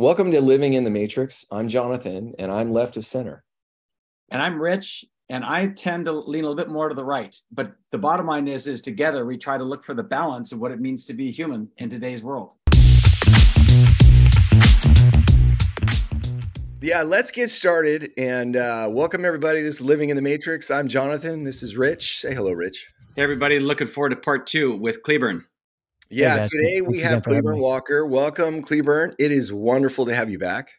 Welcome to Living in the Matrix. I'm Jonathan, and I'm left of center. And I'm Rich, and I tend to lean a little bit more to the right. But the bottom line is, is together we try to look for the balance of what it means to be human in today's world. Yeah, let's get started and uh, welcome everybody. This is Living in the Matrix. I'm Jonathan. This is Rich. Say hello, Rich. Hey, everybody. Looking forward to part two with Cleburn. Yeah, hey today we have Cleburn Walker. Welcome, Cleburn. It is wonderful to have you back.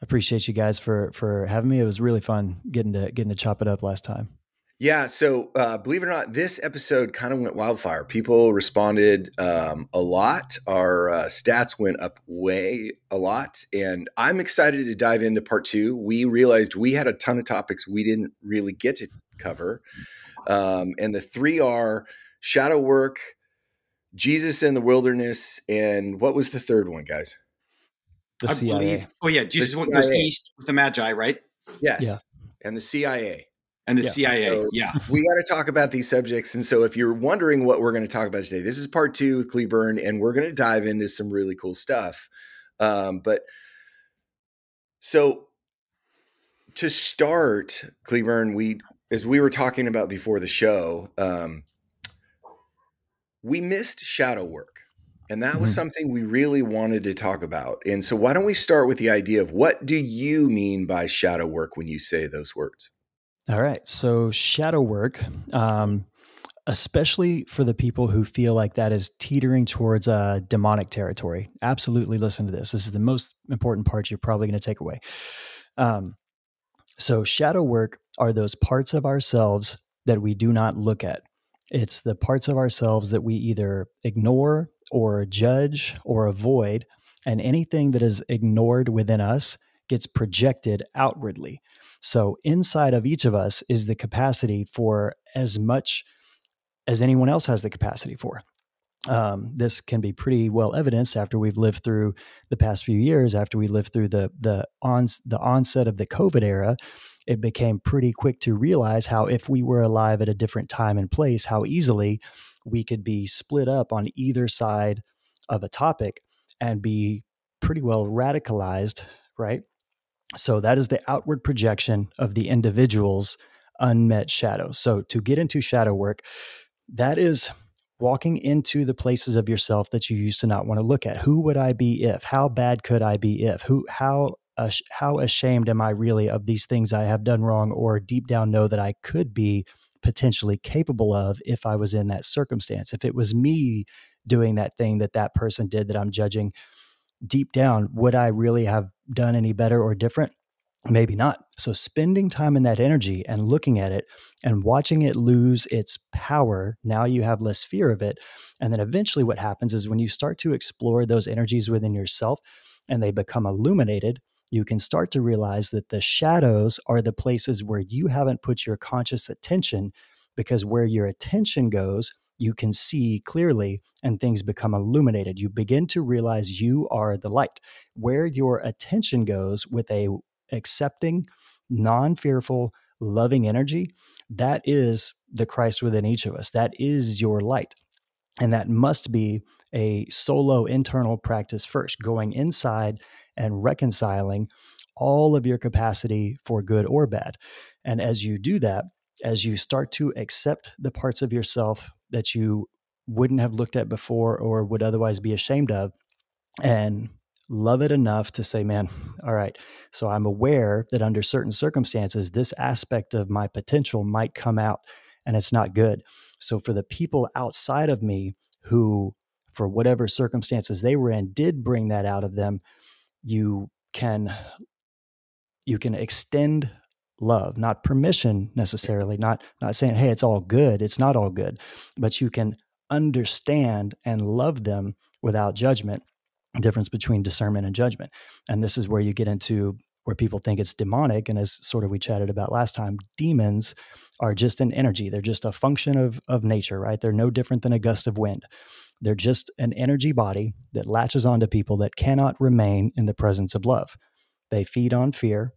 Appreciate you guys for for having me. It was really fun getting to getting to chop it up last time. Yeah, so uh, believe it or not, this episode kind of went wildfire. People responded um, a lot. Our uh, stats went up way a lot, and I'm excited to dive into part two. We realized we had a ton of topics we didn't really get to cover, um, and the three are shadow work, Jesus in the wilderness, and what was the third one, guys? The I CIA. Believe, oh yeah, Jesus goes east with the Magi, right? Yes. Yeah. And the CIA. And the yeah. CIA. So yeah. We got to talk about these subjects. And so if you're wondering what we're going to talk about today, this is part two with Cleburn, and we're going to dive into some really cool stuff. Um, but so to start, Cleburn, we as we were talking about before the show, um, we missed shadow work. And that was mm-hmm. something we really wanted to talk about. And so, why don't we start with the idea of what do you mean by shadow work when you say those words? All right. So, shadow work, um, especially for the people who feel like that is teetering towards a demonic territory, absolutely listen to this. This is the most important part you're probably going to take away. Um, so, shadow work are those parts of ourselves that we do not look at. It's the parts of ourselves that we either ignore or judge or avoid. And anything that is ignored within us gets projected outwardly. So, inside of each of us is the capacity for as much as anyone else has the capacity for. Um, this can be pretty well evidenced after we've lived through the past few years. After we lived through the the on the onset of the COVID era, it became pretty quick to realize how if we were alive at a different time and place, how easily we could be split up on either side of a topic and be pretty well radicalized, right? So that is the outward projection of the individual's unmet shadow. So to get into shadow work, that is walking into the places of yourself that you used to not want to look at. Who would I be if? How bad could I be if? Who how uh, how ashamed am I really of these things I have done wrong or deep down know that I could be potentially capable of if I was in that circumstance. If it was me doing that thing that that person did that I'm judging, deep down, would I really have done any better or different? Maybe not. So, spending time in that energy and looking at it and watching it lose its power, now you have less fear of it. And then eventually, what happens is when you start to explore those energies within yourself and they become illuminated, you can start to realize that the shadows are the places where you haven't put your conscious attention because where your attention goes, you can see clearly and things become illuminated. You begin to realize you are the light. Where your attention goes with a accepting, non-fearful, loving energy, that is the Christ within each of us. That is your light. And that must be a solo internal practice first, going inside and reconciling all of your capacity for good or bad. And as you do that, as you start to accept the parts of yourself that you wouldn't have looked at before or would otherwise be ashamed of, and love it enough to say, man, all right, so I'm aware that under certain circumstances, this aspect of my potential might come out and it's not good. So for the people outside of me who, for whatever circumstances they were in, did bring that out of them, you can you can extend love not permission necessarily not not saying hey it's all good it's not all good but you can understand and love them without judgment difference between discernment and judgment and this is where you get into where people think it's demonic and as sort of we chatted about last time demons are just an energy they're just a function of of nature right they're no different than a gust of wind they're just an energy body that latches onto people that cannot remain in the presence of love. They feed on fear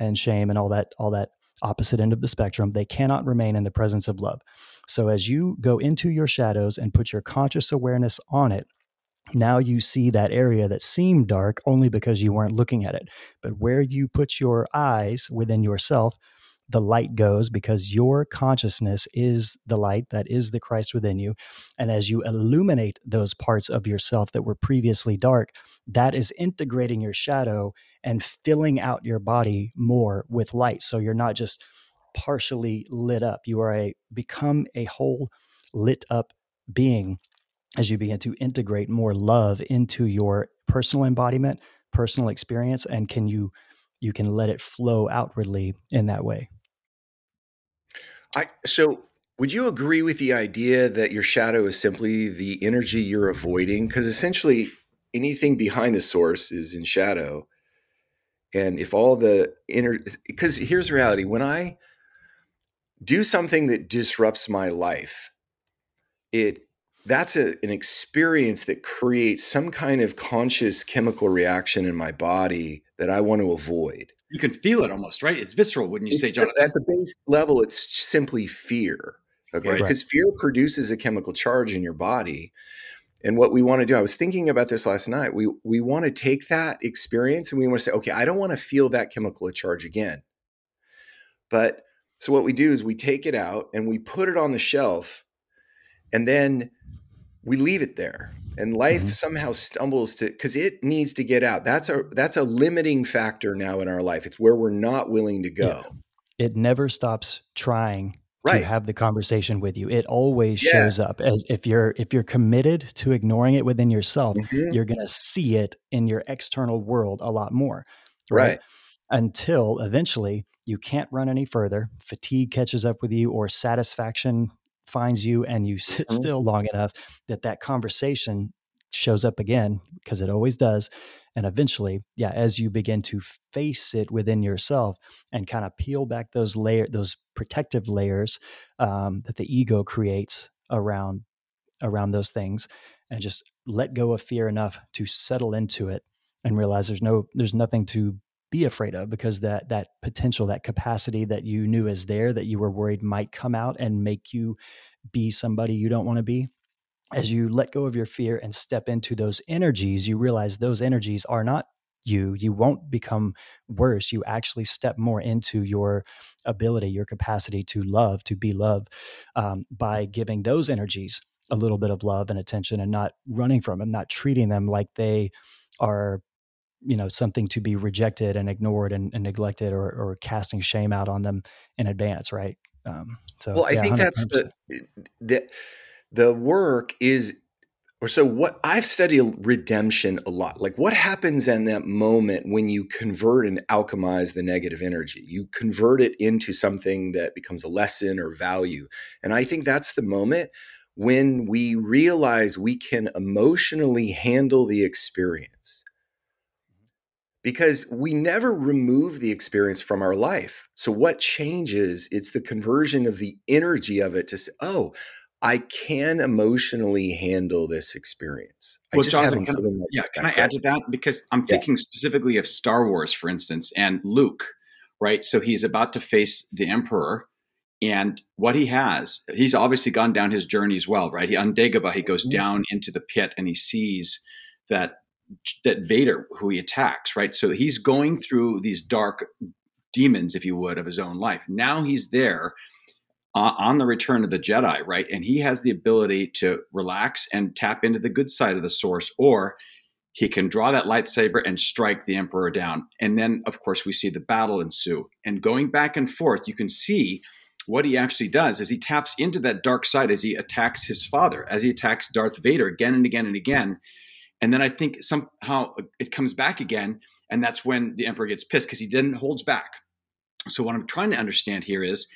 and shame and all that all that opposite end of the spectrum. They cannot remain in the presence of love. So as you go into your shadows and put your conscious awareness on it, now you see that area that seemed dark only because you weren't looking at it. But where you put your eyes within yourself, the light goes because your consciousness is the light that is the Christ within you. And as you illuminate those parts of yourself that were previously dark, that is integrating your shadow and filling out your body more with light. So you're not just partially lit up, you are a become a whole lit up being as you begin to integrate more love into your personal embodiment, personal experience, and can you you can let it flow outwardly in that way. I so would you agree with the idea that your shadow is simply the energy you're avoiding? Because essentially anything behind the source is in shadow. And if all the inner because here's the reality, when I do something that disrupts my life, it that's a, an experience that creates some kind of conscious chemical reaction in my body that I want to avoid. You can feel it almost, right? It's visceral, wouldn't you it's, say, Jonathan? At the base level, it's simply fear. Okay. Because right. fear produces a chemical charge in your body. And what we want to do, I was thinking about this last night. We we want to take that experience and we want to say, okay, I don't want to feel that chemical charge again. But so what we do is we take it out and we put it on the shelf and then we leave it there and life mm-hmm. somehow stumbles to because it needs to get out that's a that's a limiting factor now in our life it's where we're not willing to go yeah. it never stops trying right. to have the conversation with you it always yes. shows up as if you're if you're committed to ignoring it within yourself mm-hmm. you're going to see it in your external world a lot more right? right until eventually you can't run any further fatigue catches up with you or satisfaction finds you and you sit mm-hmm. still long enough that that conversation shows up again because it always does and eventually yeah as you begin to face it within yourself and kind of peel back those layer those protective layers um, that the ego creates around around those things and just let go of fear enough to settle into it and realize there's no there's nothing to be afraid of because that that potential that capacity that you knew is there that you were worried might come out and make you be somebody you don't want to be. As you let go of your fear and step into those energies you realize those energies are not you. You won't become worse. You actually step more into your ability your capacity to love to be love um, by giving those energies a little bit of love and attention and not running from them not treating them like they are you know something to be rejected and ignored and, and neglected or, or, casting shame out on them in advance right? Um, so well i yeah, think 100%. that's the, the the work is or so what i've studied redemption a lot. Like what happens in that moment when you convert and alchemize the negative energy? You convert it into something that becomes a lesson or value. And i think that's the moment when we realize we can emotionally handle the experience because we never remove the experience from our life. So what changes? It's the conversion of the energy of it to say, oh, I can emotionally handle this experience. Well, I just Jonathan, can, like yeah, can I add to that? Because I'm thinking yeah. specifically of Star Wars, for instance, and Luke, right? So he's about to face the Emperor. And what he has, he's obviously gone down his journey as well, right? He on Dagobah, he goes mm-hmm. down into the pit and he sees that that Vader who he attacks, right? So he's going through these dark demons, if you would, of his own life. Now he's there uh, on the return of the Jedi, right? And he has the ability to relax and tap into the good side of the source, or he can draw that lightsaber and strike the Emperor down. And then, of course, we see the battle ensue. And going back and forth, you can see what he actually does is he taps into that dark side as he attacks his father, as he attacks Darth Vader again and again and again and then I think somehow it comes back again, and that's when the emperor gets pissed because he then holds back. So what I'm trying to understand here is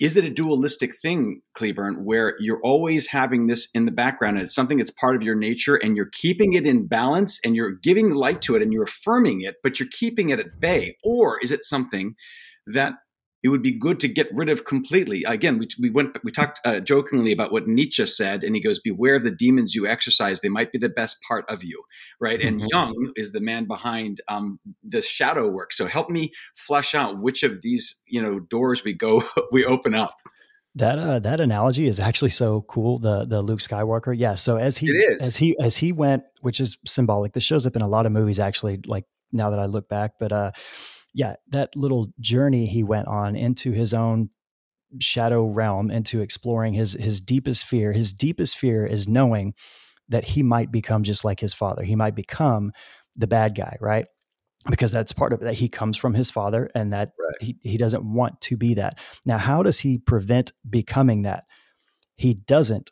is it a dualistic thing, Cleburn, where you're always having this in the background and it's something that's part of your nature and you're keeping it in balance and you're giving light to it and you're affirming it, but you're keeping it at bay? Or is it something that it would be good to get rid of completely. Again, we, we went we talked uh, jokingly about what Nietzsche said, and he goes, "Beware of the demons you exercise; they might be the best part of you." Right? Mm-hmm. And Jung is the man behind um, the shadow work. So help me flesh out which of these you know doors we go we open up. That uh, that analogy is actually so cool. The the Luke Skywalker, yeah. So as he as he as he went, which is symbolic. This shows up in a lot of movies, actually. Like now that I look back, but uh, yeah, that little journey he went on into his own shadow realm, into exploring his his deepest fear. His deepest fear is knowing that he might become just like his father. He might become the bad guy, right? because that's part of it that he comes from his father and that right. he, he doesn't want to be that. Now, how does he prevent becoming that? He doesn't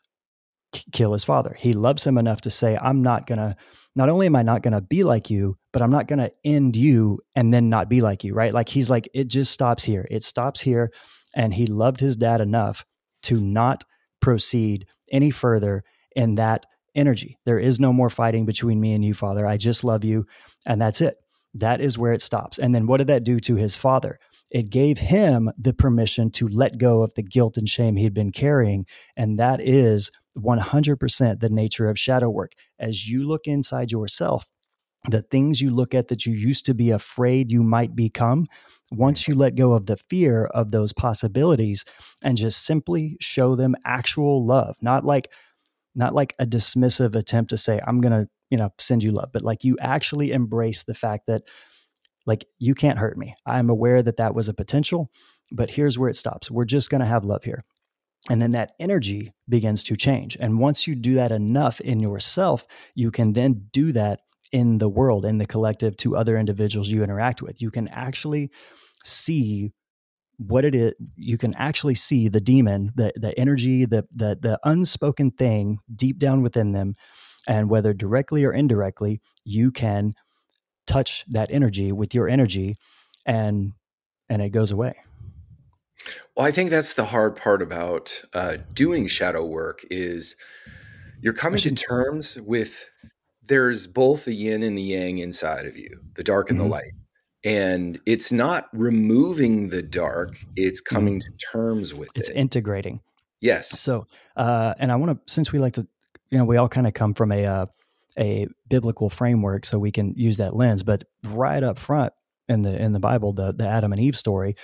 kill his father. He loves him enough to say, I'm not going to, not only am I not going to be like you, but I'm not going to end you and then not be like you, right? Like he's like, it just stops here. It stops here. And he loved his dad enough to not proceed any further in that energy. There is no more fighting between me and you, father. I just love you. And that's it. That is where it stops. And then what did that do to his father? It gave him the permission to let go of the guilt and shame he'd been carrying. And that is 100% the nature of shadow work. As you look inside yourself, the things you look at that you used to be afraid you might become, once mm-hmm. you let go of the fear of those possibilities and just simply show them actual love, not like not like a dismissive attempt to say I'm going to you know send you love but like you actually embrace the fact that like you can't hurt me. I'm aware that that was a potential but here's where it stops. We're just going to have love here and then that energy begins to change. And once you do that enough in yourself you can then do that in the world in the collective to other individuals you interact with. You can actually see what it is you can actually see the demon the the energy the the the unspoken thing deep down within them. And whether directly or indirectly, you can touch that energy with your energy and and it goes away. Well, I think that's the hard part about uh, doing shadow work is you're coming to terms with there's both the yin and the yang inside of you, the dark and mm-hmm. the light. And it's not removing the dark, it's coming mm-hmm. to terms with it's it. It's integrating. Yes. So, uh, and I want to, since we like to you know, we all kind of come from a uh, a biblical framework, so we can use that lens. But right up front in the in the Bible, the the Adam and Eve story,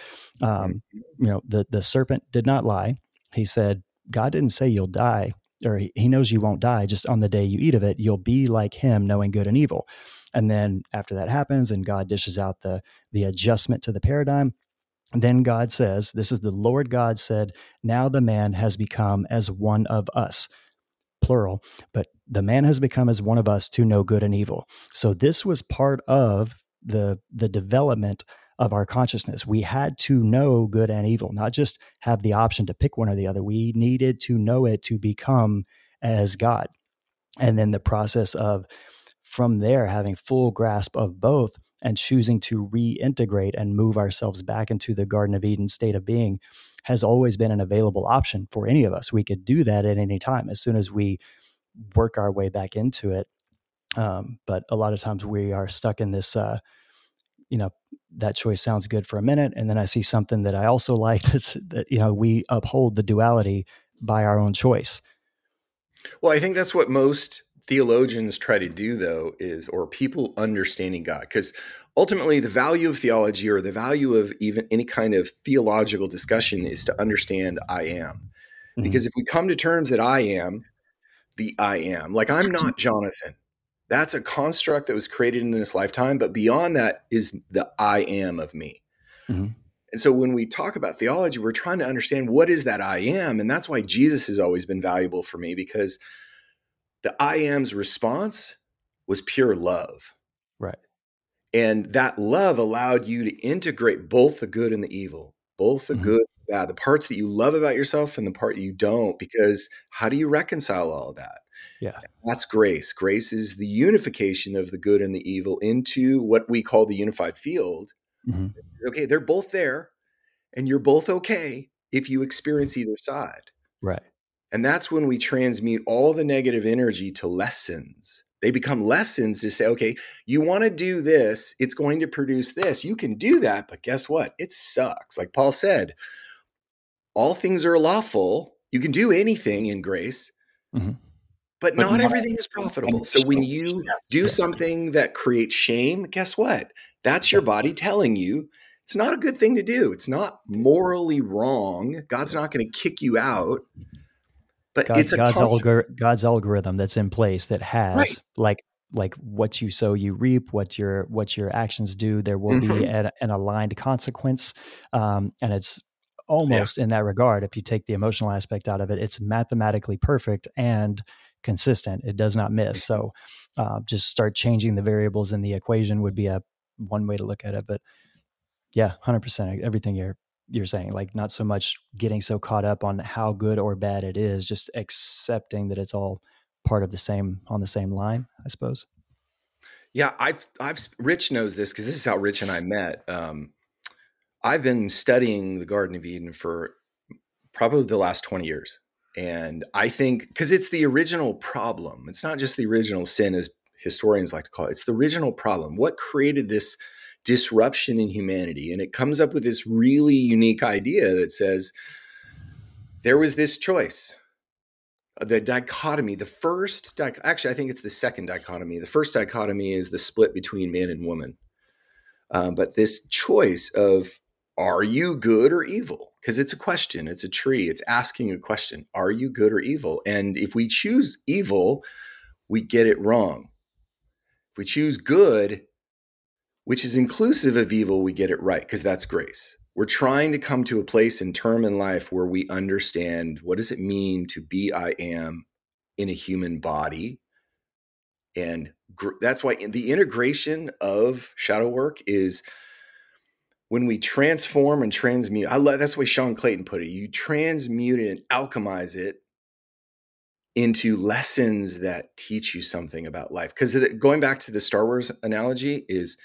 um, you know, the the serpent did not lie. He said, God didn't say you'll die, or he, he knows you won't die. Just on the day you eat of it, you'll be like Him, knowing good and evil. And then after that happens, and God dishes out the the adjustment to the paradigm, then God says, This is the Lord God said, Now the man has become as one of us plural, but the man has become as one of us to know good and evil. So this was part of the the development of our consciousness. We had to know good and evil, not just have the option to pick one or the other. We needed to know it to become as God. And then the process of from there having full grasp of both and choosing to reintegrate and move ourselves back into the Garden of Eden state of being has always been an available option for any of us. We could do that at any time as soon as we work our way back into it. Um, but a lot of times we are stuck in this, uh, you know, that choice sounds good for a minute. And then I see something that I also like that's, that, you know, we uphold the duality by our own choice. Well, I think that's what most theologians try to do though is or people understanding god because ultimately the value of theology or the value of even any kind of theological discussion is to understand i am mm-hmm. because if we come to terms that i am the i am like i'm not jonathan that's a construct that was created in this lifetime but beyond that is the i am of me mm-hmm. and so when we talk about theology we're trying to understand what is that i am and that's why jesus has always been valuable for me because the I am's response was pure love. Right. And that love allowed you to integrate both the good and the evil, both the mm-hmm. good and the bad, the parts that you love about yourself and the part you don't, because how do you reconcile all of that? Yeah. That's grace. Grace is the unification of the good and the evil into what we call the unified field. Mm-hmm. Okay, they're both there, and you're both okay if you experience either side. Right. And that's when we transmute all the negative energy to lessons. They become lessons to say, okay, you want to do this, it's going to produce this. You can do that, but guess what? It sucks. Like Paul said, all things are lawful. You can do anything in grace, mm-hmm. But, but, not, not everything is profitable. So when you yes, do yes. something that creates shame, guess what? That's your body telling you It's not a good thing to do. It's not morally wrong. God's not going to kick you out. But God, it's God's, algor- God's algorithm that's in place that has right. like like what you sow you reap what your what your actions do there will mm-hmm. be an, an, aligned consequence um, and it's almost yeah. in that regard if you take the emotional aspect out of it it's mathematically perfect and consistent it does not miss so uh, just start changing the variables in the equation would be a one way to look at it but yeah 100% everything you're you're saying like not so much getting so caught up on how good or bad it is just accepting that it's all part of the same on the same line, I suppose. Yeah, I've I've Rich knows this because this is how Rich and I met. Um, I've been studying the Garden of Eden for probably the last 20 years. And I think because it's the original problem. It's not just the original sin, as historians like to call it. It's the original problem. What created this disruption in humanity? And it comes up with this really unique idea that says there was this choice the dichotomy the first actually i think it's the second dichotomy the first dichotomy is the split between man and woman um, but this choice of are you good or evil? Because it's a question it's a tree it's asking a question are you good or evil? And if we choose evil we get it wrong. If we choose good which is inclusive of evil we get it right because that's grace. We're trying to come to a place in term in life where we understand what does it mean to be I am in a human body. And gr- that's why the integration of shadow work is when we transform and transmute. I love that's the way Sean Clayton put it. You transmute it and alchemize it into lessons that teach you something about life. Because going back to the Star Wars analogy is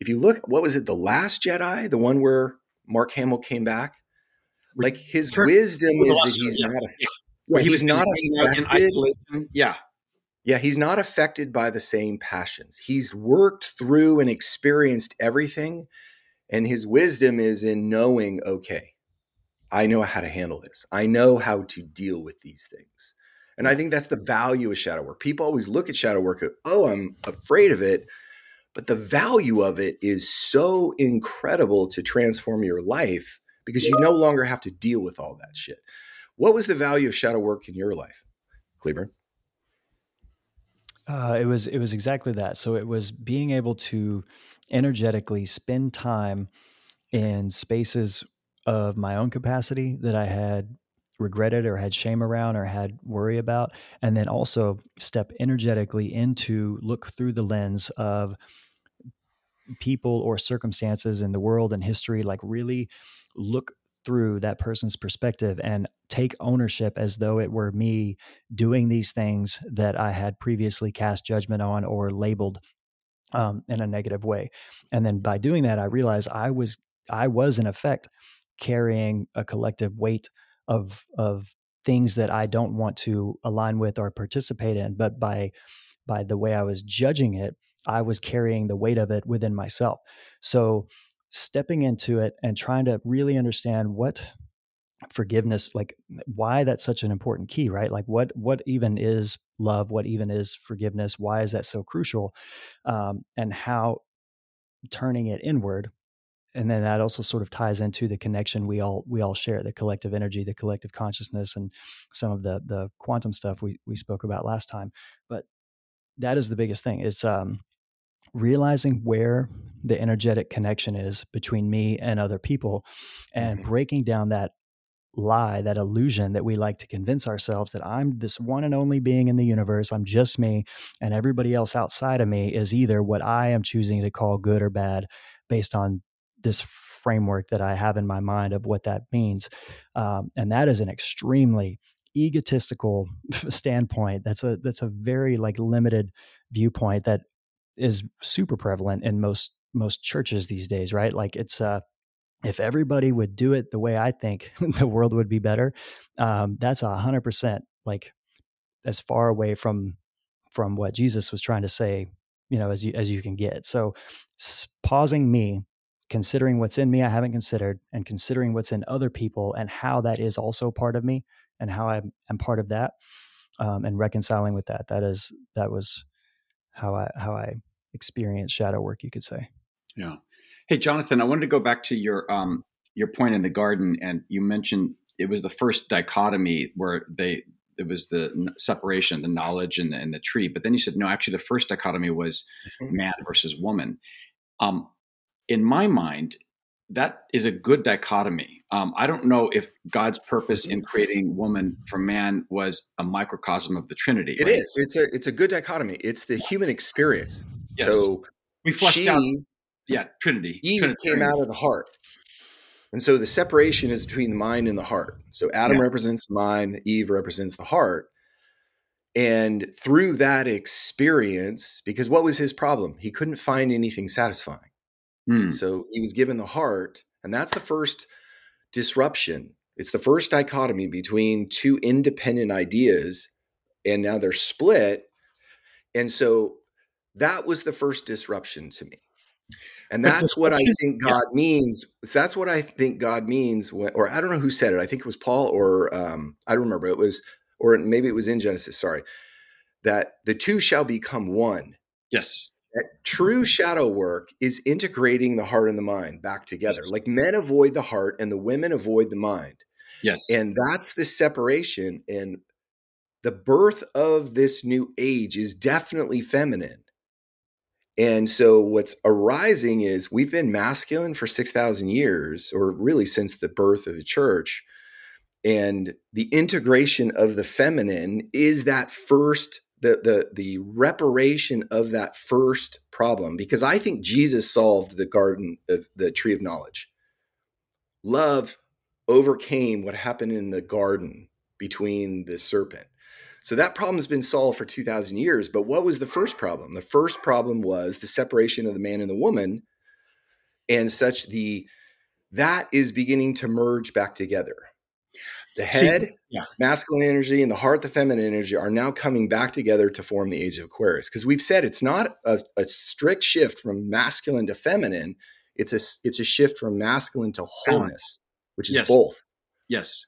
if you look, what was it, The Last Jedi, the one where Mark Hamill came back. Like his wisdom is that he's yes. not. A, yeah. yeah he was not affected. Yeah, yeah, he's not affected by the same passions. He's worked through and experienced everything, and his wisdom is in knowing. Okay, I know how to handle this. I know how to deal with these things. And I think that's the value of shadow work. People always look at shadow work, oh, I'm afraid of it. But the value of it is so incredible to transform your life because you no longer have to deal with all that shit. What was the value of shadow work in your life, Cleburn? Uh, it was it was exactly that. So it was being able to energetically spend time in spaces of my own capacity that I had regretted or had shame around or had worry about, and then also step energetically into look through the lens of people or circumstances in the world and history like really look through that person's perspective and take ownership as though it were me doing these things that I had previously cast judgment on or labeled um, in a negative way. And then by doing that, I realized I was I was in effect carrying a collective weight of of things that I don't want to align with or participate in. But by by the way I was judging it, I was carrying the weight of it within myself. So stepping into it and trying to really understand what forgiveness like why that's such an important key right? Like what what even is love? What even is forgiveness? Why is that so crucial? Um, and how turning it inward and then that also sort of ties into the connection we all we all share the collective energy the collective consciousness and some of the the quantum stuff we we spoke about last time. But that is the biggest thing. It's um realizing where the energetic connection is between me and other people and mm-hmm. breaking down that lie, that illusion that we like to convince ourselves that I'm this one and only being in the universe, I'm just me, and everybody else outside of me is either what I am choosing to call good or bad based on this framework that I have in my mind of what that means. Um, and that is an extremely egotistical standpoint. That's a that's a very like limited viewpoint that is super prevalent in most most churches these days, right? Like it's uh if everybody would do it the way I think the world would be better, um, that's a hundred percent like as far away from from what Jesus was trying to say, you know, as you as you can get. So pausing me, considering what's in me I haven't considered, and considering what's in other people and how that is also part of me and how I'm, I'm part of that, um, and reconciling with that. That is that was how I how I experience shadow work, you could say. Yeah. Hey, Jonathan, I wanted to go back to your um, your point in the garden, and you mentioned it was the first dichotomy where they it was the separation, the knowledge and the, and the tree. But then you said no. Actually, the first dichotomy was man versus woman. Um, in my mind, that is a good dichotomy. Um, I don't know if God's purpose in creating woman from man was a microcosm of the Trinity. It right? is. It's a it's a good dichotomy. It's the human experience. Yes. So we flushed she, out. Yeah, Trinity. Eve Trinity. came out of the heart, and so the separation is between the mind and the heart. So Adam yeah. represents the mind. Eve represents the heart. And through that experience, because what was his problem? He couldn't find anything satisfying. Mm. So he was given the heart, and that's the first disruption. It's the first dichotomy between two independent ideas, and now they're split. And so that was the first disruption to me. And that's what I think God means. That's what I think God means when, or I don't know who said it. I think it was Paul or um, I don't remember. It was, or maybe it was in Genesis. Sorry, that the two shall become one. Yes true shadow work is integrating the heart and the mind back together. Yes. Like men avoid the heart and the women avoid the mind. Yes. And that's the separation. And the birth of this new age is definitely feminine. And so what's arising is we've been masculine for 6,000 years, or really since the birth of the church. And the integration of the feminine is that first the the the reparation of that first problem because I think Jesus solved the garden of the tree of knowledge. Love overcame what happened in the garden between the serpent. So that problem has been solved for 2000 years, but what was the first problem? The first problem was the separation of the man and the woman and such the that is beginning to merge back together. The head, See, yeah. masculine energy, and the heart, the feminine energy, are now coming back together to form the age of Aquarius. Because we've said it's not a, a, strict shift from masculine to feminine; it's a it's a shift from masculine to wholeness, which is yes. both. Yes.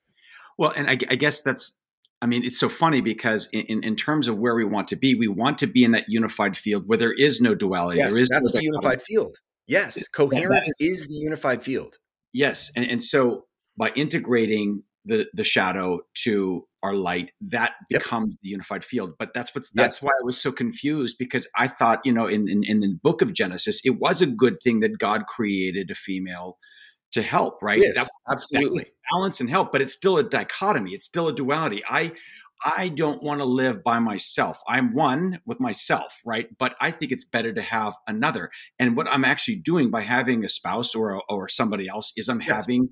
Well, and I, I, guess that's. I mean, it's so funny because in, in, in, terms of where we want to be, we want to be in that unified field where there is no duality. Yes, there is that's no the unified field. Yes, coherence is, is the unified field. Yes, and, and so by integrating the the shadow to our light that yep. becomes the unified field. But that's what's that's yes. why i was so confused because i thought you know in, in, in the book of genesis it was a good thing that god created a female to help right? Yes, that's absolutely. balance and help but it's still a dichotomy. It's still a duality. I i don't want to live by myself. I'm one with myself right? But i think it's better to have another. And what i'm actually doing by having a spouse or or somebody else is i'm yes. having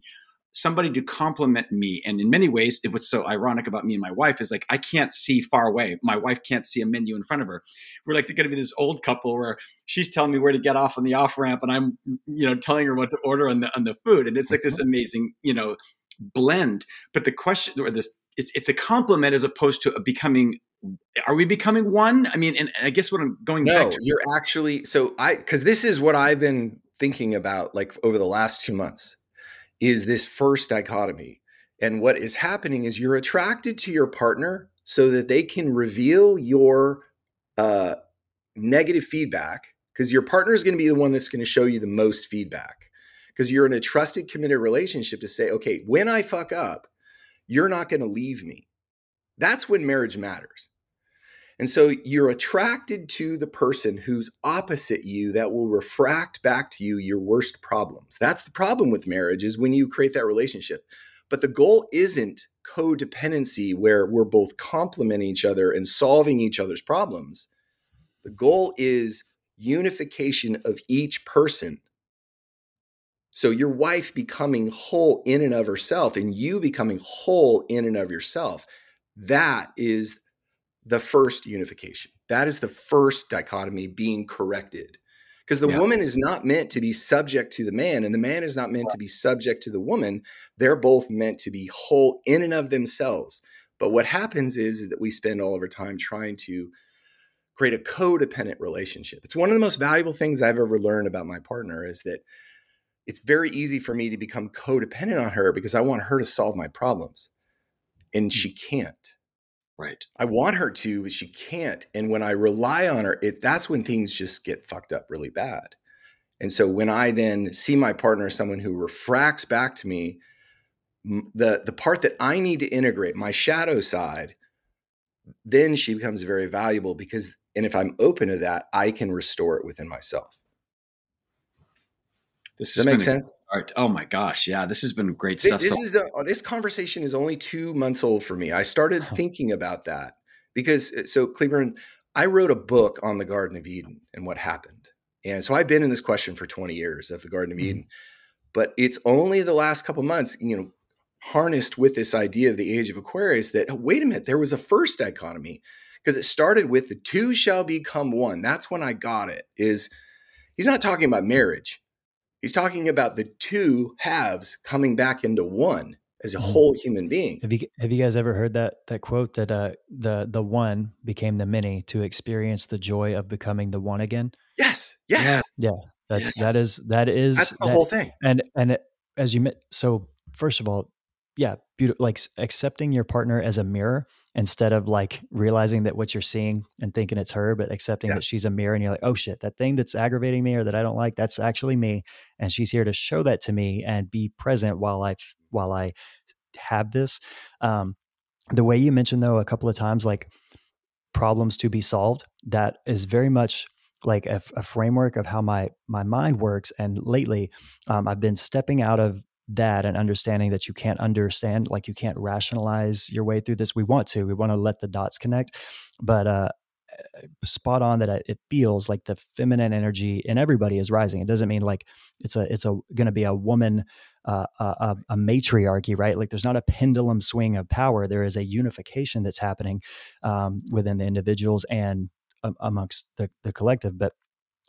somebody to compliment me. And in many ways, it was so ironic about me and my wife is like, I can't see far away. My wife can't see a menu in front of her. We're like they're going to be this old couple where she's telling me where to get off on the off ramp and I'm, you know, telling her what to order on the, on the food. And it's like this mm-hmm. amazing, you know, blend. But the question or this, it's, it's a compliment as opposed to becoming are we becoming one? I mean, and, I guess what I'm going no, back to. You're actually so I because this is what I've been thinking about like over the last two months is this first dichotomy. And what is happening is you're attracted to your partner so that they can reveal your uh, negative feedback because your partner is going to be the one that's going to show you the most feedback because you're in a trusted, committed relationship to say, okay, when I fuck up, you're not going to leave me. That's when marriage matters. And so you're attracted to the person who's opposite you that will refract back to you your worst problems. That's the problem with marriage is when you create that relationship. But the goal isn't codependency where we're both complementing each other and solving each other's problems. The goal is unification of each person. So your wife becoming whole in and of herself and you becoming whole in and of yourself. That is the first unification. That is the first dichotomy being corrected. Because the yeah. woman is not meant to be subject to the man, and the man is not meant to be subject to the woman. They're both meant to be whole in and of themselves. But what happens is, is that we spend all of our time trying to create a codependent relationship. It's one of the most valuable things I've ever learned about my partner is that it's very easy for me to become codependent on her because I want her to solve my problems. And hmm. she can't. Right. I want her to, but she can't. And when I rely on her, it that's when things just get fucked up really bad. And so when I then see my partner, someone who refracts back to me, the the part that I need to integrate, my shadow side, then she becomes very valuable because and if I'm open to that, I can restore it within myself. This Does that make sense? Oh my gosh, yeah, this has been great stuff. This, is a, this conversation is only two months old for me. I started thinking about that because uh, so Cleburn, I wrote a book on the Garden of Eden and what happened, and so I've been in this question for twenty years of the Garden of mm-hmm. Eden, but it's only the last couple months, you know, harnessed with this idea of the age of Aquarius that oh, wait a minute, there was a first dichotomy because it started with the two shall become one. That's when I got it. Is he's not talking about marriage He's talking about the two halves coming back into one as a mm-hmm. whole human being. Have you have you guys ever heard that that quote that uh, the the one became the many to experience the joy of becoming the one again? Yes. Yes. Yeah. That's yes. that is that is that's the that, whole thing. And and it, as you so first of all, yeah, beautiful. Like accepting your partner as a mirror instead of like realizing that what you're seeing and thinking it's her, but accepting yeah. that she's a mirror and you're like, oh shit, that thing that's aggravating me or that I don't like, that's actually me. And she's here to show that to me and be present while I, while I have this. Um, the way you mentioned though, a couple of times, like problems to be solved, that is very much like a, a framework of how my, my mind works. And lately, um, I've been stepping out of that and understanding that you can't understand like you can't rationalize your way through this. We want to we want to let the dots connect but uh spot on that it feels like the feminine energy in everybody is rising. It doesn't mean like it's a it's a going to be a woman uh, a, a, matriarchy right? Like there's not a pendulum swing of power. There is a unification that's happening um, within the individuals and um, amongst the, the collective but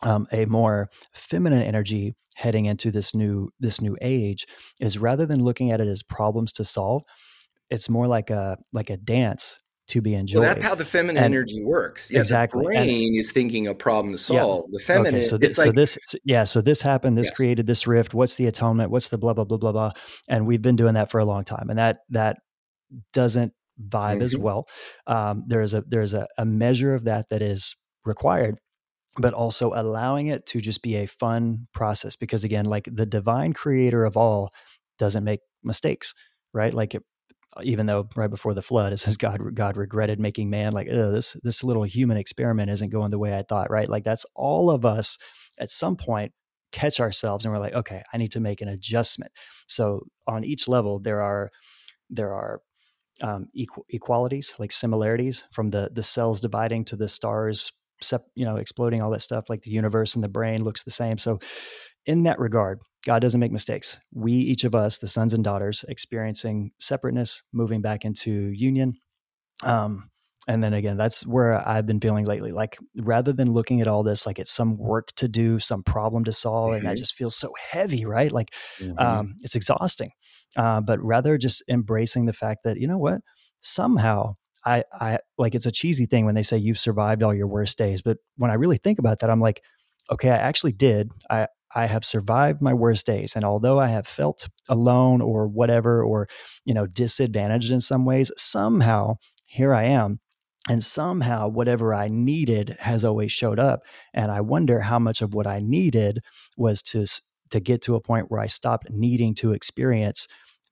um, a more feminine energy heading into this new this new age is rather than looking at it as problems to solve it's more like a like a dance to be enjoyed. Well, that's how the feminine and, energy works. Yeah, exactly. The brain and, is thinking a problem to solve. Yeah. The feminine. Okay, so, th- so like, this, yeah. So this happened. This yes. created this rift. What's the atonement? What's the blah blah blah blah blah? And we've been doing that for a long time, and that that doesn't vibe mm-hmm. as well. Um, there's a there's a, a measure of that that is required but also allowing it to just be a fun process because again like the divine creator of all doesn't make mistakes right? Like it, even though right before the flood it says god god regretted making man like this this little human experiment isn't going the way i thought right? Like that's all of us at some point catch ourselves and we're like okay i need to make an adjustment. So on each level there are there are um, equal, equalities like similarities from the the cells dividing to the stars you know, exploding, all that stuff, like the universe and the brain looks the same. So, in that regard, God doesn't make mistakes. We, each of us, the sons and daughters, experiencing separateness, moving back into union. Um, and then again, that's where I've been feeling lately. Like rather than looking at all this like it's some work to do, some problem to solve, mm-hmm. and I just feel so heavy, right? Like mm-hmm. um, it's exhausting. Uh, but rather just embracing the fact that you know what, somehow I, I like it's a cheesy thing when they say you've survived all your worst days, but when I really think about that, I'm like, okay, I actually did. I I have survived my worst days, and although I have felt alone or whatever, or you know, disadvantaged in some ways, somehow here I am. And somehow, whatever I needed has always showed up. And I wonder how much of what I needed was to to get to a point where I stopped needing to experience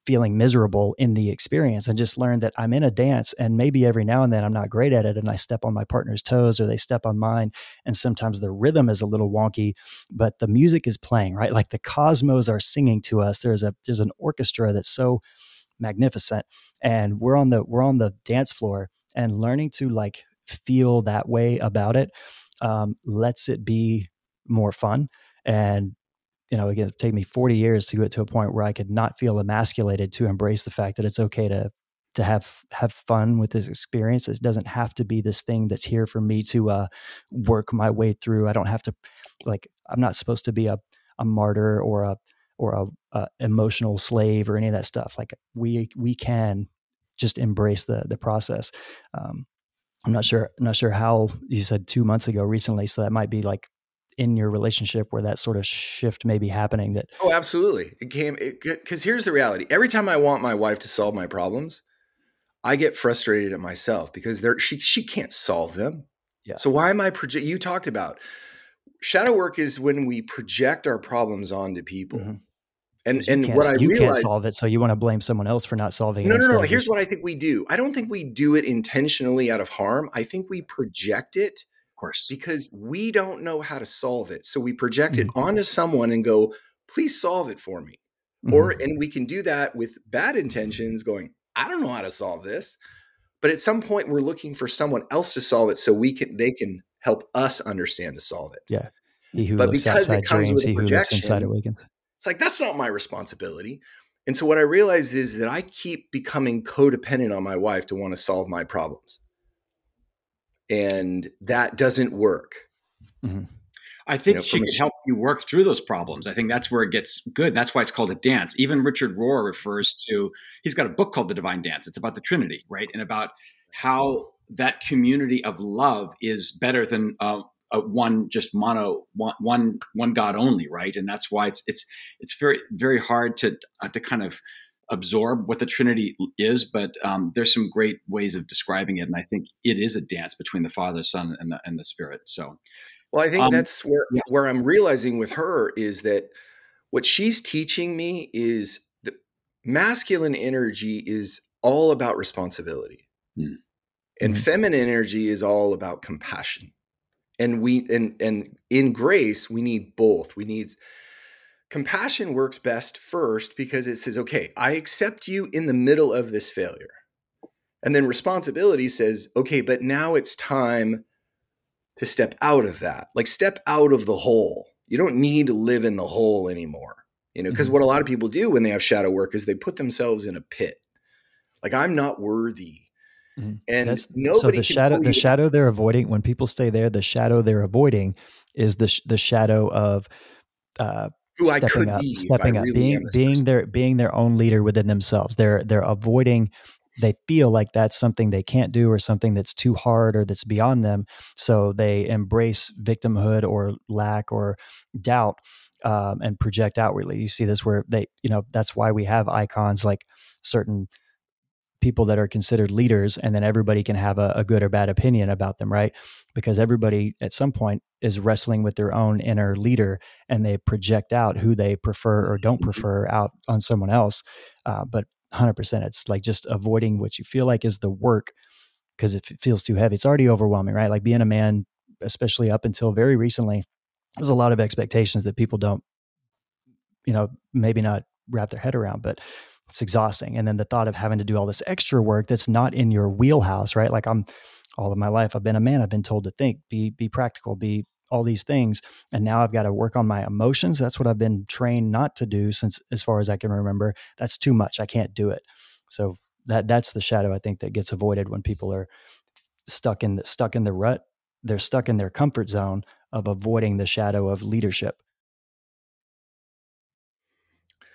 feeling miserable in the experience and just learned that I'm in a dance and maybe every now and then I'm not great at it and I step on my partner's toes or they step on mine and sometimes the rhythm is a little wonky but the music is playing right? Like the cosmos are singing to us. There's a there's an orchestra that's so magnificent and we're on the we're on the dance floor and learning to like feel that way about it um, lets it be more fun and you know, again, it take me 40 years to get to a point where I could not feel emasculated to embrace the fact that it's okay to to have have fun with this experience. It doesn't have to be this thing that's here for me to uh, work my way through. I don't have to like I'm not supposed to be a a martyr or a or a, a emotional slave or any of that stuff. Like we we can just embrace the the process. Um, I'm not sure. I'm not sure how you said two months ago recently. So that might be like in your relationship where that sort of shift may be happening that oh absolutely it came because here's the reality every time i want my wife to solve my problems i get frustrated at myself because there she she can't solve them yeah so why am i project you talked about shadow work is when we project our problems onto people. Mm-hmm. And and what I you realized, can't solve it, so you want to blame someone else for not solving no, it. No, no, no. Here's what I think we do. I don't think we do it intentionally out of harm. I think we project it, of course, because we don't know how to solve it. So we project mm-hmm. it onto someone and go, "Please solve it for me." Mm-hmm. Or and we can do that with bad intentions, going, "I don't know how to solve this," but at some point we're looking for someone else to solve it, so we can they can help us understand to solve it. Yeah. He who but looks outside dreams, he who looks inside awakens. It's like, that's not my responsibility. And so what I realized is that I keep becoming codependent on my wife to want to solve my problems. And that doesn't work. Mm-hmm. I think you know, she can help you work through those problems. I think that's where it gets good. That's why it's called a dance. Even Richard Rohr refers to, he's got a book called The Divine Dance. It's about the Trinity, right? And about how that community of love is better than uh, uh, one just mono one, one one god only right and that's why it's it's it's very very hard to uh, to kind of absorb what the trinity is but um, there's some great ways of describing it and i think it is a dance between the father son and the, and the spirit so well i think um, that's where yeah. where i'm realizing with her is that what she's teaching me is the masculine energy is all about responsibility hmm. and mm-hmm. feminine energy is all about compassion and we and and in grace we need both we need compassion works best first because it says okay i accept you in the middle of this failure. And then responsibility says okay but now it's time to step out of that. Like step out of the hole. You don't need to live in the hole anymore you know because mm-hmm. what a lot of people do when they have shadow work is they put themselves in a pit. Like i'm not worthy. Mm-hmm. And That's, so the shadow, the shadow they're avoiding when people stay there, the shadow they're avoiding is the the shadow of uh, stepping up, stepping up, really being being person. their being their own leader within themselves. They're they're avoiding. They feel like that's something they can't do or something that's too hard or that's beyond them. So they embrace victimhood or lack or doubt um, and project outwardly. You see this where they, you know, that's why we have icons like certain people that are considered leaders and then everybody can have a, a, good or bad opinion about them right? Because everybody at some point is wrestling with their own inner leader and they project out who they prefer or don't mm-hmm. prefer out on someone else uh, but 100% it's like just avoiding what you feel like is the work because if it feels too heavy. It's already overwhelming right? Like being a man especially up until very recently there's a lot of expectations that people don't you know maybe not wrap their head around but it's exhausting. And then the thought of having to do all this extra work that's not in your wheelhouse, right? Like I'm all of my life, I've been a man. I've been told to think, be, be practical, be all these things. And now I've got to work on my emotions. That's what I've been trained not to do since as far as I can remember. That's too much. I can't do it. So that that's the shadow I think that gets avoided when people are stuck in the, stuck in the rut. They're stuck in their comfort zone of avoiding the shadow of leadership.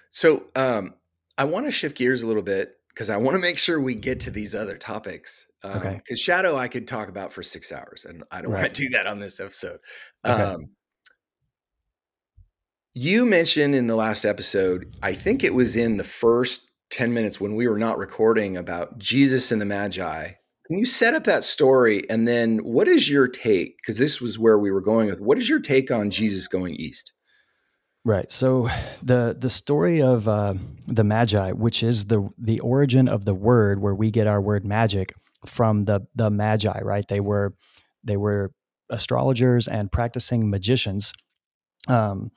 So um, I want to shift gears a little bit because I want to make sure we get to these other topics. Um, okay. Because shadow, I could talk about for six hours, and I don't right. want to do that on this episode. Okay. Um, you mentioned in the last episode, I think it was in the first 10 minutes when we were not recording about Jesus and the Magi. Can you set up that story? And then what is your take? Because this was where we were going with what is your take on Jesus going east? Right. So the the story of uh, the Magi, which is the the origin of the word where we get our word magic from the the Magi, right? They were they were astrologers and practicing magicians. Um,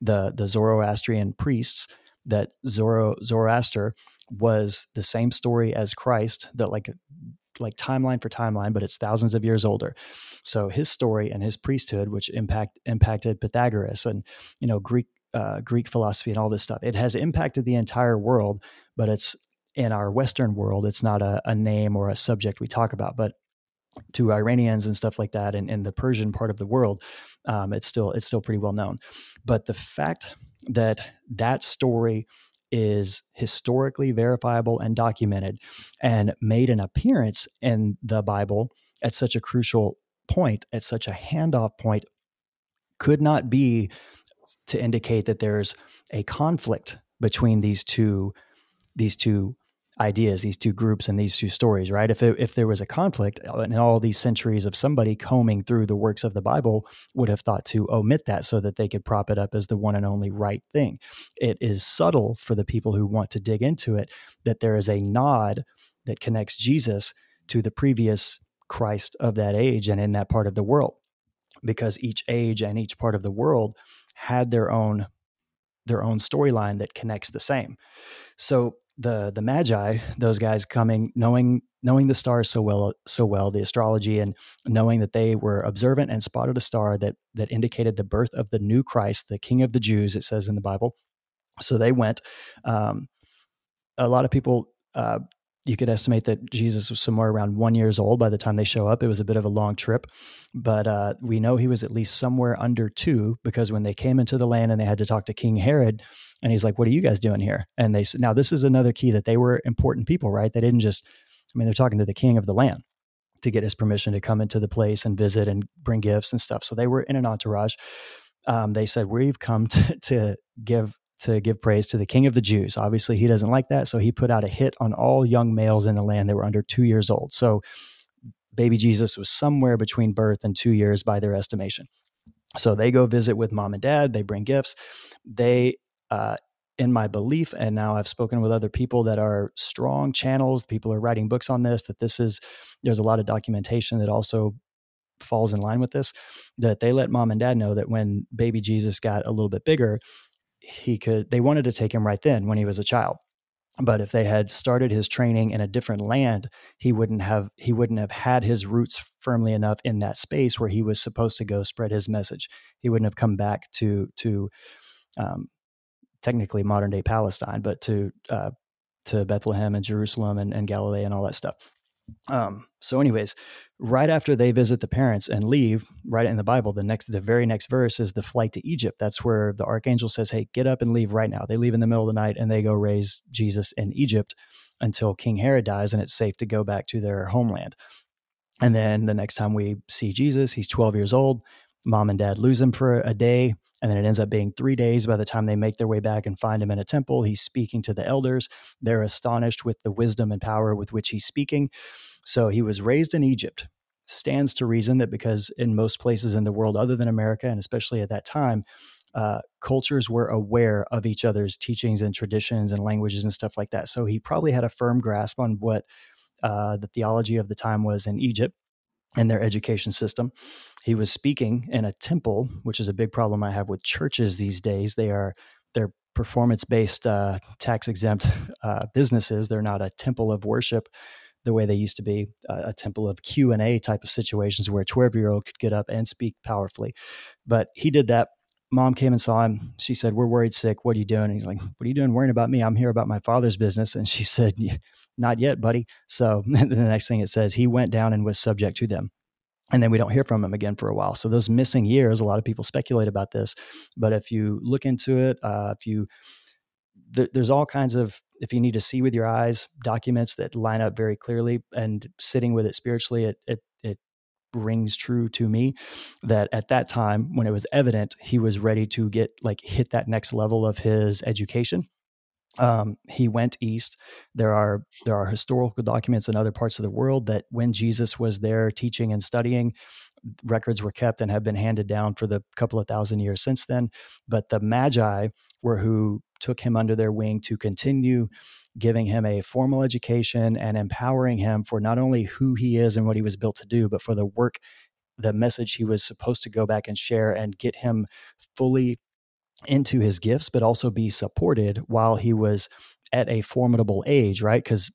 the the Zoroastrian priests that Zoro Zoroaster was the same story as Christ that like like timeline for timeline, but it's thousands of years older. So his story and his priesthood, which impact impacted Pythagoras and you know Greek uh, Greek philosophy and all this stuff, it has impacted the entire world. But it's in our Western world, it's not a, a name or a subject we talk about. But to Iranians and stuff like that, and in the Persian part of the world, um, it's still it's still pretty well known. But the fact that that story is historically verifiable and documented and made an appearance in the Bible at such a crucial point, at such a handoff point, could not be to indicate that there's a conflict between these two these two ideas, these two groups and these two stories, right? If it, if there was a conflict uh, in all these centuries of somebody combing through the works of the Bible would have thought to omit that so that they could prop it up as the one and only right thing. It is subtle for the people who want to dig into it that there is a nod that connects Jesus to the previous Christ of that age and in that part of the world because each age and each part of the world had their own their own storyline that connects the same. So the the magi, those guys coming knowing knowing the stars so well so well, the astrology and knowing that they were observant and spotted a star that that indicated the birth of the new Christ, the King of the Jews, it says in the Bible. So they went. Um, a lot of people uh, you could estimate that Jesus was somewhere around one years old by the time they show up. It was a bit of a long trip, but uh, we know he was at least somewhere under two because when they came into the land and they had to talk to King Herod, and he's like, "What are you guys doing here?" And they said, "Now this is another key that they were important people, right? They didn't just, I mean, they're talking to the king of the land." To get his permission to come into the place and visit and bring gifts and stuff. So they were in an entourage. Um, they said, We've come to, to give to give praise to the king of the Jews. Obviously, he doesn't like that. So he put out a hit on all young males in the land that were under two years old. So baby Jesus was somewhere between birth and two years by their estimation. So they go visit with mom and dad, they bring gifts. They, uh, in my belief, and now I've spoken with other people that are strong channels, people are writing books on this, that this is, there's a lot of documentation that also falls in line with this, that they let mom and dad know that when baby Jesus got a little bit bigger, he could they wanted to take him right then when he was a child. But if they had started his training in a different land he wouldn't have he wouldn't have had his roots firmly enough in that space where he was supposed to go spread his message. He wouldn't have come back to to um, technically modern day palestine but to uh, to bethlehem and jerusalem and, and galilee and all that stuff um, so, anyways, right after they visit the parents and leave, right in the Bible, the next, the very next verse is the flight to Egypt. That's where the archangel says, "Hey, get up and leave right now." They leave in the middle of the night and they go raise Jesus in Egypt until King Herod dies, and it's safe to go back to their homeland. And then the next time we see Jesus, he's 12 years old. Mom and dad lose him for a day, and then it ends up being three days by the time they make their way back and find him in a temple. He's speaking to the elders. They're astonished with the wisdom and power with which he's speaking. So he was raised in Egypt. Stands to reason that because in most places in the world, other than America, and especially at that time, uh, cultures were aware of each other's teachings and traditions and languages and stuff like that. So he probably had a firm grasp on what uh, the theology of the time was in Egypt and their education system. He was speaking in a temple, which is a big problem I have with churches these days. They are they're performance based, uh, tax exempt uh, businesses. They're not a temple of worship the way they used to be uh, a temple of q&a type of situations where a 12 year old could get up and speak powerfully but he did that mom came and saw him. She said we're worried sick. What are you doing? And he's like what are you doing worrying about me? I'm here about my father's business. And she said not yet buddy. So the next thing it says he went down and was subject to them. And then we don't hear from him again for a while. So those missing years a lot of people speculate about this. But if you look into it uh, if you there's all kinds of if you need to see with your eyes documents that line up very clearly and sitting with it spiritually it it it rings true to me that at that time when it was evident he was ready to get like hit that next level of his education um, he went east. There are there are historical documents in other parts of the world that when Jesus was there teaching and studying, records were kept and have been handed down for the couple of thousand years since then. But the Magi were who took him under their wing to continue giving him a formal education and empowering him for not only who he is and what he was built to do, but for the work, the message he was supposed to go back and share and get him fully into his gifts, but also be supported while he was at a formidable age, right? Because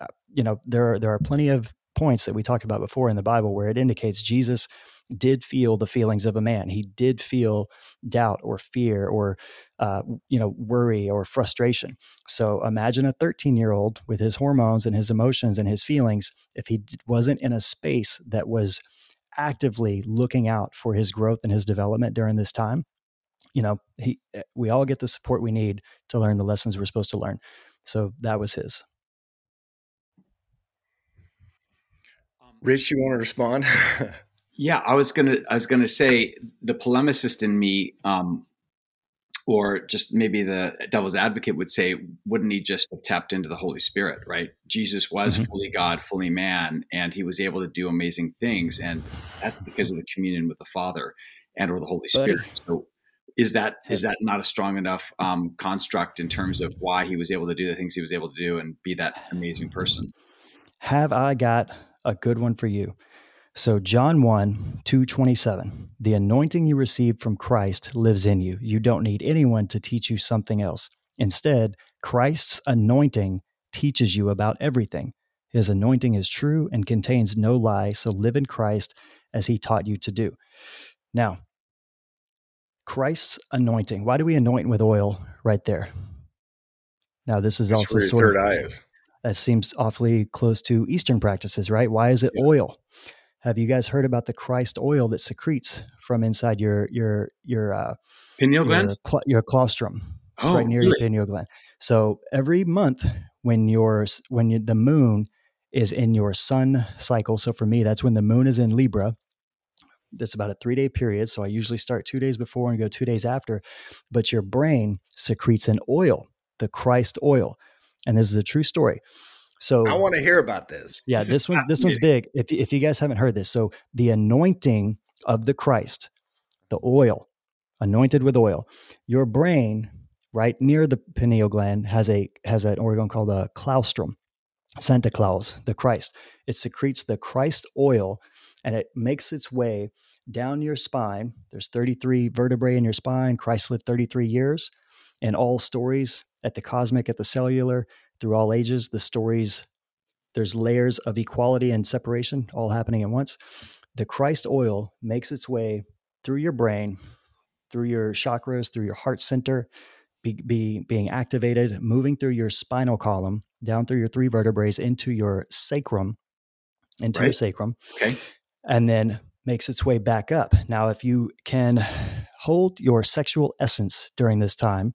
uh, you know there are, there are plenty of points that we talked about before in the Bible where it indicates Jesus did feel the feelings of a man. He did feel doubt or fear or uh, you know worry or frustration. So imagine a 13 year old with his hormones and his emotions and his feelings if he wasn't in a space that was actively looking out for his growth and his development during this time you know, he eh, we all get the support we need to learn the lessons we're supposed to learn. So that was his. Rich, you want to respond? yeah, I was gonna I was gonna say the polemicist in me um, or just maybe the devil's advocate would say, wouldn't he just have tapped into the Holy Spirit, right? Jesus was mm-hmm. fully God, fully man, and he was able to do amazing things. And that's because of the communion with the Father and or the Holy Spirit. So is that is that not a strong enough um, construct in terms of why he was able to do the things he was able to do and be that amazing person? Have I got a good one for you? So John 1, 227. The anointing you received from Christ lives in you. You don't need anyone to teach you something else. Instead, Christ's anointing teaches you about everything. His anointing is true and contains no lie, so live in Christ as he taught you to do. Now, Christ's anointing. Why do we anoint with oil right there? Now, this is That's also sort of that seems awfully close to Eastern practices, right? Why is it yeah. oil? Have you guys heard about the Christ oil that secretes from inside your your your uh, pineal gland, your, cl- your claustrum? It's oh, right near really? your pineal gland. So every month when your when you, the moon is in your sun cycle. So for me, that's when the moon is in Libra. That's about a three day period. So I usually start two days before and go two days after. But your brain secretes an oil, the Christ oil, and this is a true story. So I want to hear about this. Yeah, this, one's this one's big. If if you guys haven't heard this, so the anointing of the Christ, the oil, anointed with oil, your brain right near the pineal gland has a has an organ called a claustrum, Santa Claus, the Christ. It secretes the Christ oil, and it makes its way down your spine. There's 33 vertebrae in your spine. Christ lived 33 years, and all stories at the cosmic, at the cellular, through all ages. The stories, there's layers of equality and separation all happening at once. The Christ oil makes its way through your brain, through your chakras, through your heart center, be, be, being activated, moving through your spinal column, down through your three vertebrae into your sacrum, into right. your sacrum. Okay. And then makes its way back up. Now, if you can hold your sexual essence during this time,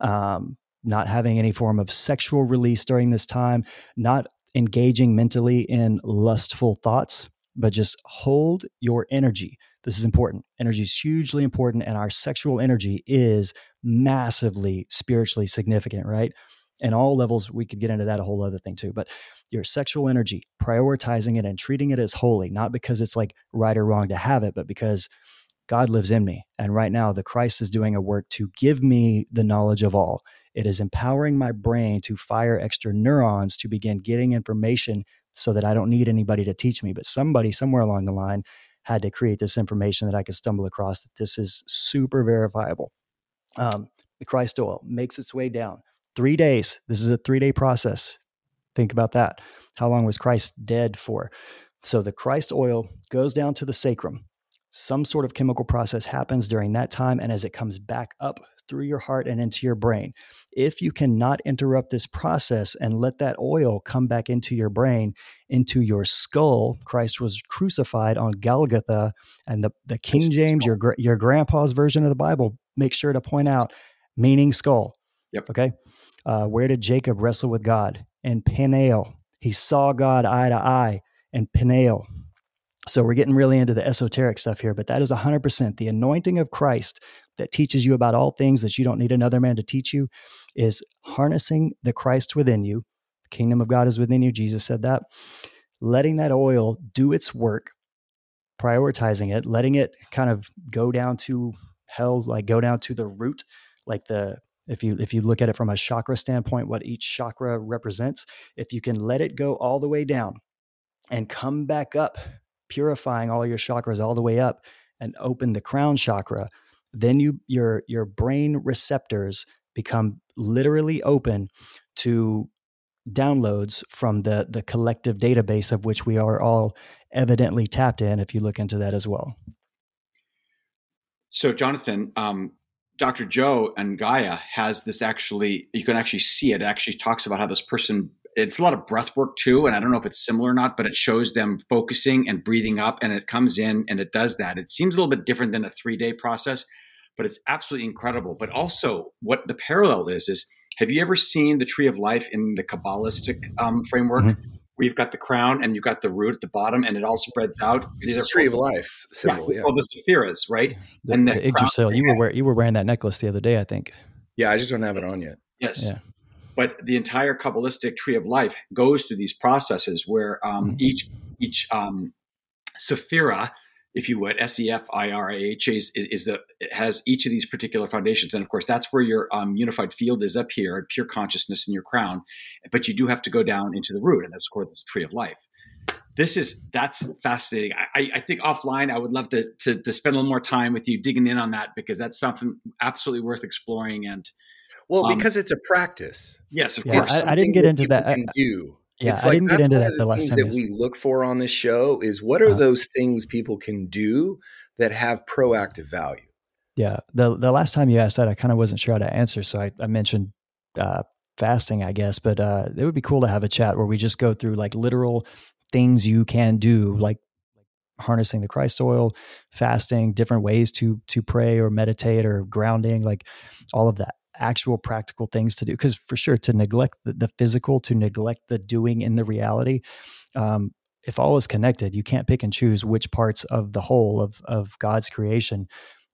um, not having any form of sexual release during this time, not engaging mentally in lustful thoughts, but just hold your energy. This is important. Energy is hugely important, and our sexual energy is massively spiritually significant, right? And all levels, we could get into that a whole other thing too. But your sexual energy, prioritizing it and treating it as holy, not because it's like right or wrong to have it, but because God lives in me. And right now, the Christ is doing a work to give me the knowledge of all. It is empowering my brain to fire extra neurons to begin getting information so that I don't need anybody to teach me. But somebody somewhere along the line had to create this information that I could stumble across that this is super verifiable. Um, the Christ oil makes its way down. Three days. This is a three day process. Think about that. How long was Christ dead for? So the Christ oil goes down to the sacrum some sort of chemical process happens during that time and as it comes back up through your heart and into your brain. If you cannot interrupt this process and let that oil come back into your brain, into your skull, Christ was crucified on Golgotha, and the, the King James, your your grandpa's version of the Bible, make sure to point out meaning skull. Yep. Okay. Uh, where did Jacob wrestle with God? In Peniel. He saw God eye to eye in Peniel. So we're getting really into the esoteric stuff here, but that is 100% the anointing of Christ that teaches you about all things that you don't need another man to teach you is harnessing the Christ within you. The kingdom of God is within you. Jesus said that. Letting that oil do its work, prioritizing it, letting it kind of go down to hell, like go down to the root, like the if you if you look at it from a chakra standpoint, what each chakra represents, if you can let it go all the way down and come back up purifying all your chakras all the way up and open the crown chakra, then you your your brain receptors become literally open to downloads from the the collective database of which we are all evidently tapped in if you look into that as well so jonathan um, dr joe and gaia has this actually you can actually see it. it actually talks about how this person it's a lot of breath work too and i don't know if it's similar or not but it shows them focusing and breathing up and it comes in and it does that it seems a little bit different than a three day process but it's absolutely incredible but also what the parallel is is have you ever seen the tree of life in the kabbalistic um, framework mm-hmm. where you've got the crown and you've got the root at the bottom, and it all spreads out. These are tree of life symbol. Yeah, yeah. Well, the sephiras, right? The, and the, the Yggdrasil. You were wearing, you were wearing that necklace the other day, I think. Yeah, I just don't have it on yet. Yes. Yeah. But the entire Kabbalistic tree of life goes through these processes where um, mm-hmm. each each um, sephira if you would, S E F I R A H is, is the has each of these particular foundations, and of course that's where your um, unified field is up here, pure consciousness in your crown. But you do have to go down into the root, and that's of course the tree of life. This is that's fascinating. I, I think offline, I would love to, to to spend a little more time with you digging in on that because that's something absolutely worth exploring. And well, um, because it's a practice. Yes, of yeah, course. I, I, didn't get into that. Can do yeah, it's like, I didn't get into that the, the last time. That we look for on this show is what are uh, those things people can do that have proactive value? Yeah, the the last time you asked that, I kind of wasn't sure how to answer, so I, I mentioned uh, fasting, I guess. But uh, it would be cool to have a chat where we just go through like literal things you can do, like harnessing the Christ oil, fasting, different ways to to pray or meditate or grounding, like all of that actual practical things to do. Because for sure to neglect the, the, physical to neglect the doing in the reality um, if all is connected you can't pick and choose which parts of the whole of, of god's creation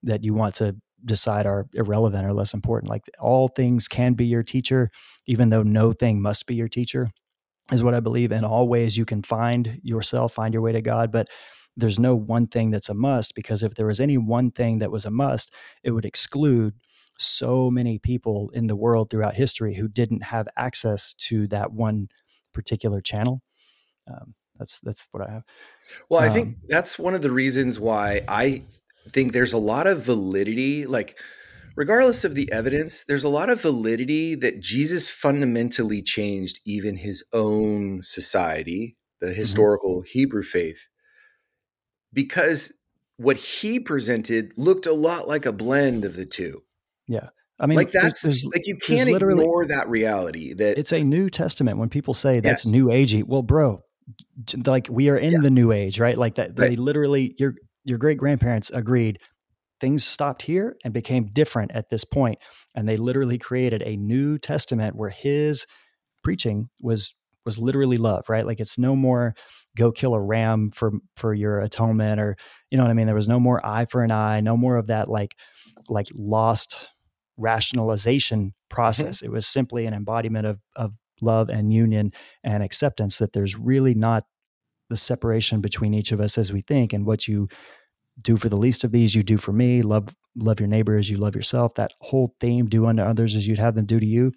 that you want to decide are irrelevant or less important. Like all things can be your teacher even though no thing must be your teacher is what i believe in all ways you can find yourself find your way to god but there's no one thing that's a must because if there was any one thing that was a must it would exclude so many people in the world throughout history who didn't have access to that one particular channel. Um, that's that's what I have. Well, I think um, that's one of the reasons why I think there's a lot of validity, like regardless of the evidence, there's a lot of validity that Jesus fundamentally changed even his own society, the mm-hmm. historical mm-hmm. Hebrew faith, because what he presented looked a lot like a blend of the two. Yeah. I mean, like that's like you can't ignore that reality that it's a New Testament. When people say that's yes. New Agey, well, bro, like we are in yeah. the New Age, right? Like that. Right. They literally your your great grandparents agreed things stopped here and became different at this point, and they literally created a New Testament where his preaching was was literally love, right? Like it's no more go kill a ram for for your atonement, or you know what I mean. There was no more eye for an eye, no more of that like like lost rationalization mm-hmm. process. Mm-hmm. It was simply an embodiment of, of love and union and acceptance that there's really not the separation between each of us as we think and what you do for the least of these you do for me love love your neighbor as you love yourself that whole theme do unto others as you'd have them do to you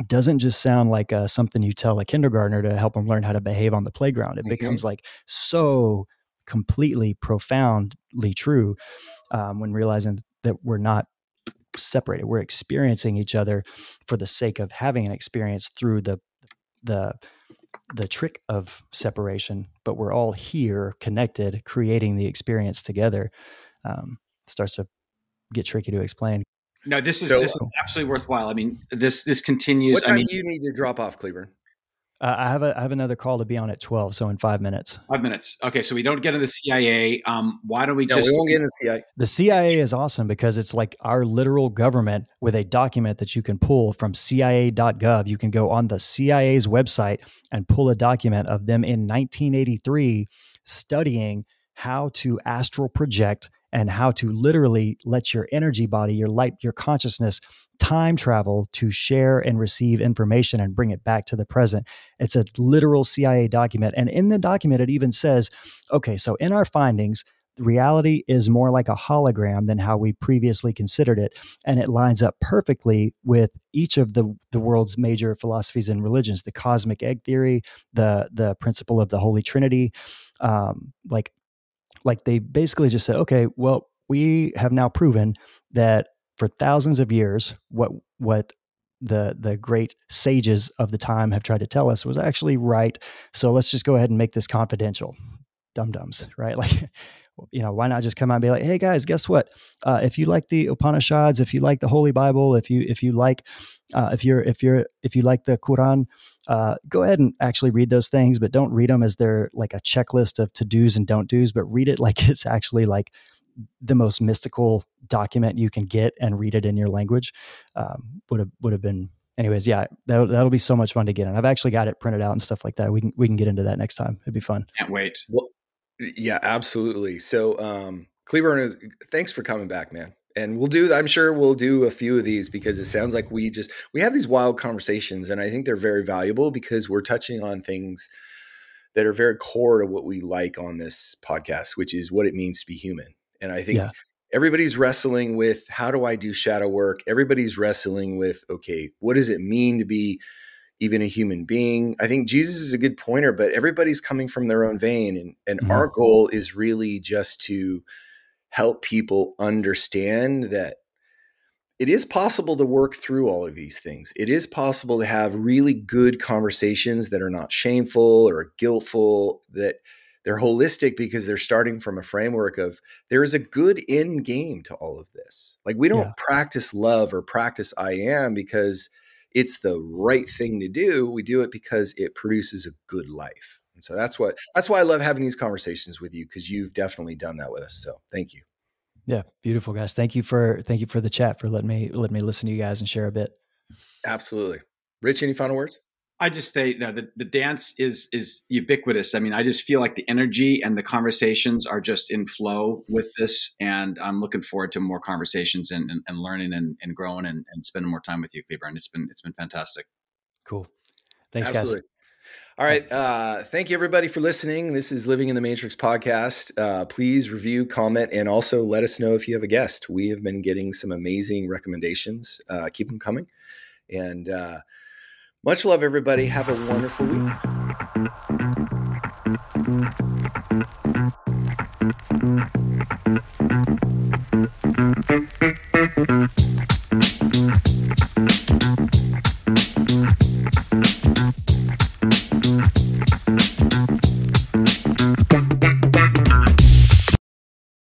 it doesn't just sound like uh, something you tell a kindergartner to help them learn how to behave on the playground it mm-hmm. becomes like so completely profoundly true um, when realizing that we're not separated. We're experiencing each other for the sake of having an experience through the the the trick of separation, but we're all here connected, creating the experience together. Um, starts to get tricky to explain. No, this is so, this is absolutely worthwhile. I mean, this this continues. What time I mean, do you need to drop off, Cleburn? Uh, I have a I have another call to be on at twelve, so in five minutes. Five minutes. Okay, so we don't get into the CIA. Um, why don't we no, just? We won't get into CIA. The CIA is awesome because it's like our literal government with a document that you can pull from CIA.gov. You can go on the CIA's website and pull a document of them in 1983 studying how to astral project and how to literally let your energy body, your light, your consciousness time travel to share and receive information and bring it back to the present. It's a literal CIA document. And in the document, it even says, okay, so in our findings, reality is more like a hologram than how we previously considered it. And it lines up perfectly with each of the, the world's major philosophies and religions the cosmic egg theory, the, the principle of the Holy Trinity. Um, like like they basically just said, okay, well, we have now proven that for thousands of years, what what the the great sages of the time have tried to tell us was actually right. So let's just go ahead and make this confidential. Dum dums, right? Like, you know, why not just come out and be like, hey guys, guess what? Uh, if you like the Upanishads, if you like the Holy Bible, if you if you like uh, if you're if you're if you like the Quran, uh, go ahead and actually read those things, but don't read them as they're like a checklist of to dos and don't dos, but read it like it's actually like the most mystical document you can get and read it in your language. Um, would have would have been anyways, yeah, that'll, that'll be so much fun to get in. I've actually got it printed out and stuff like that. We can we can get into that next time. It'd be fun. Can't wait. Well, yeah, absolutely. So, um, Cleburn, thanks for coming back, man. And we'll do. I'm sure we'll do a few of these because it sounds like we just we have these wild conversations, and I think they're very valuable because we're touching on things that are very core to what we like on this podcast, which is what it means to be human. And I think yeah. everybody's wrestling with how do I do shadow work? Everybody's wrestling with, okay, what does it mean to be even a human being? I think Jesus is a good pointer, but everybody's coming from their own vein. And, and mm-hmm. our goal is really just to help people understand that it is possible to work through all of these things. It is possible to have really good conversations that are not shameful or guiltful, that they're holistic because they're starting from a framework of there is a good end game to all of this. Like we don't yeah. practice love or practice I am because it's the right thing to do. We do it because it produces a good life. And so that's what that's why I love having these conversations with you because you've definitely done that with us. So thank you. Yeah, beautiful guys. Thank you for thank you for the chat for letting me let me listen to you guys and share a bit. Absolutely. Rich, any final words? I just say no, the, the dance is is ubiquitous. I mean, I just feel like the energy and the conversations are just in flow with this. And I'm looking forward to more conversations and, and, and learning and, and growing and, and spending more time with you, Cleaver. And it's been it's been fantastic. Cool. Thanks, Absolutely. guys. All right. Uh, thank you, everybody, for listening. This is Living in the Matrix podcast. Uh, please review, comment, and also let us know if you have a guest. We have been getting some amazing recommendations. Uh, keep them coming. And uh, much love, everybody. Have a wonderful week.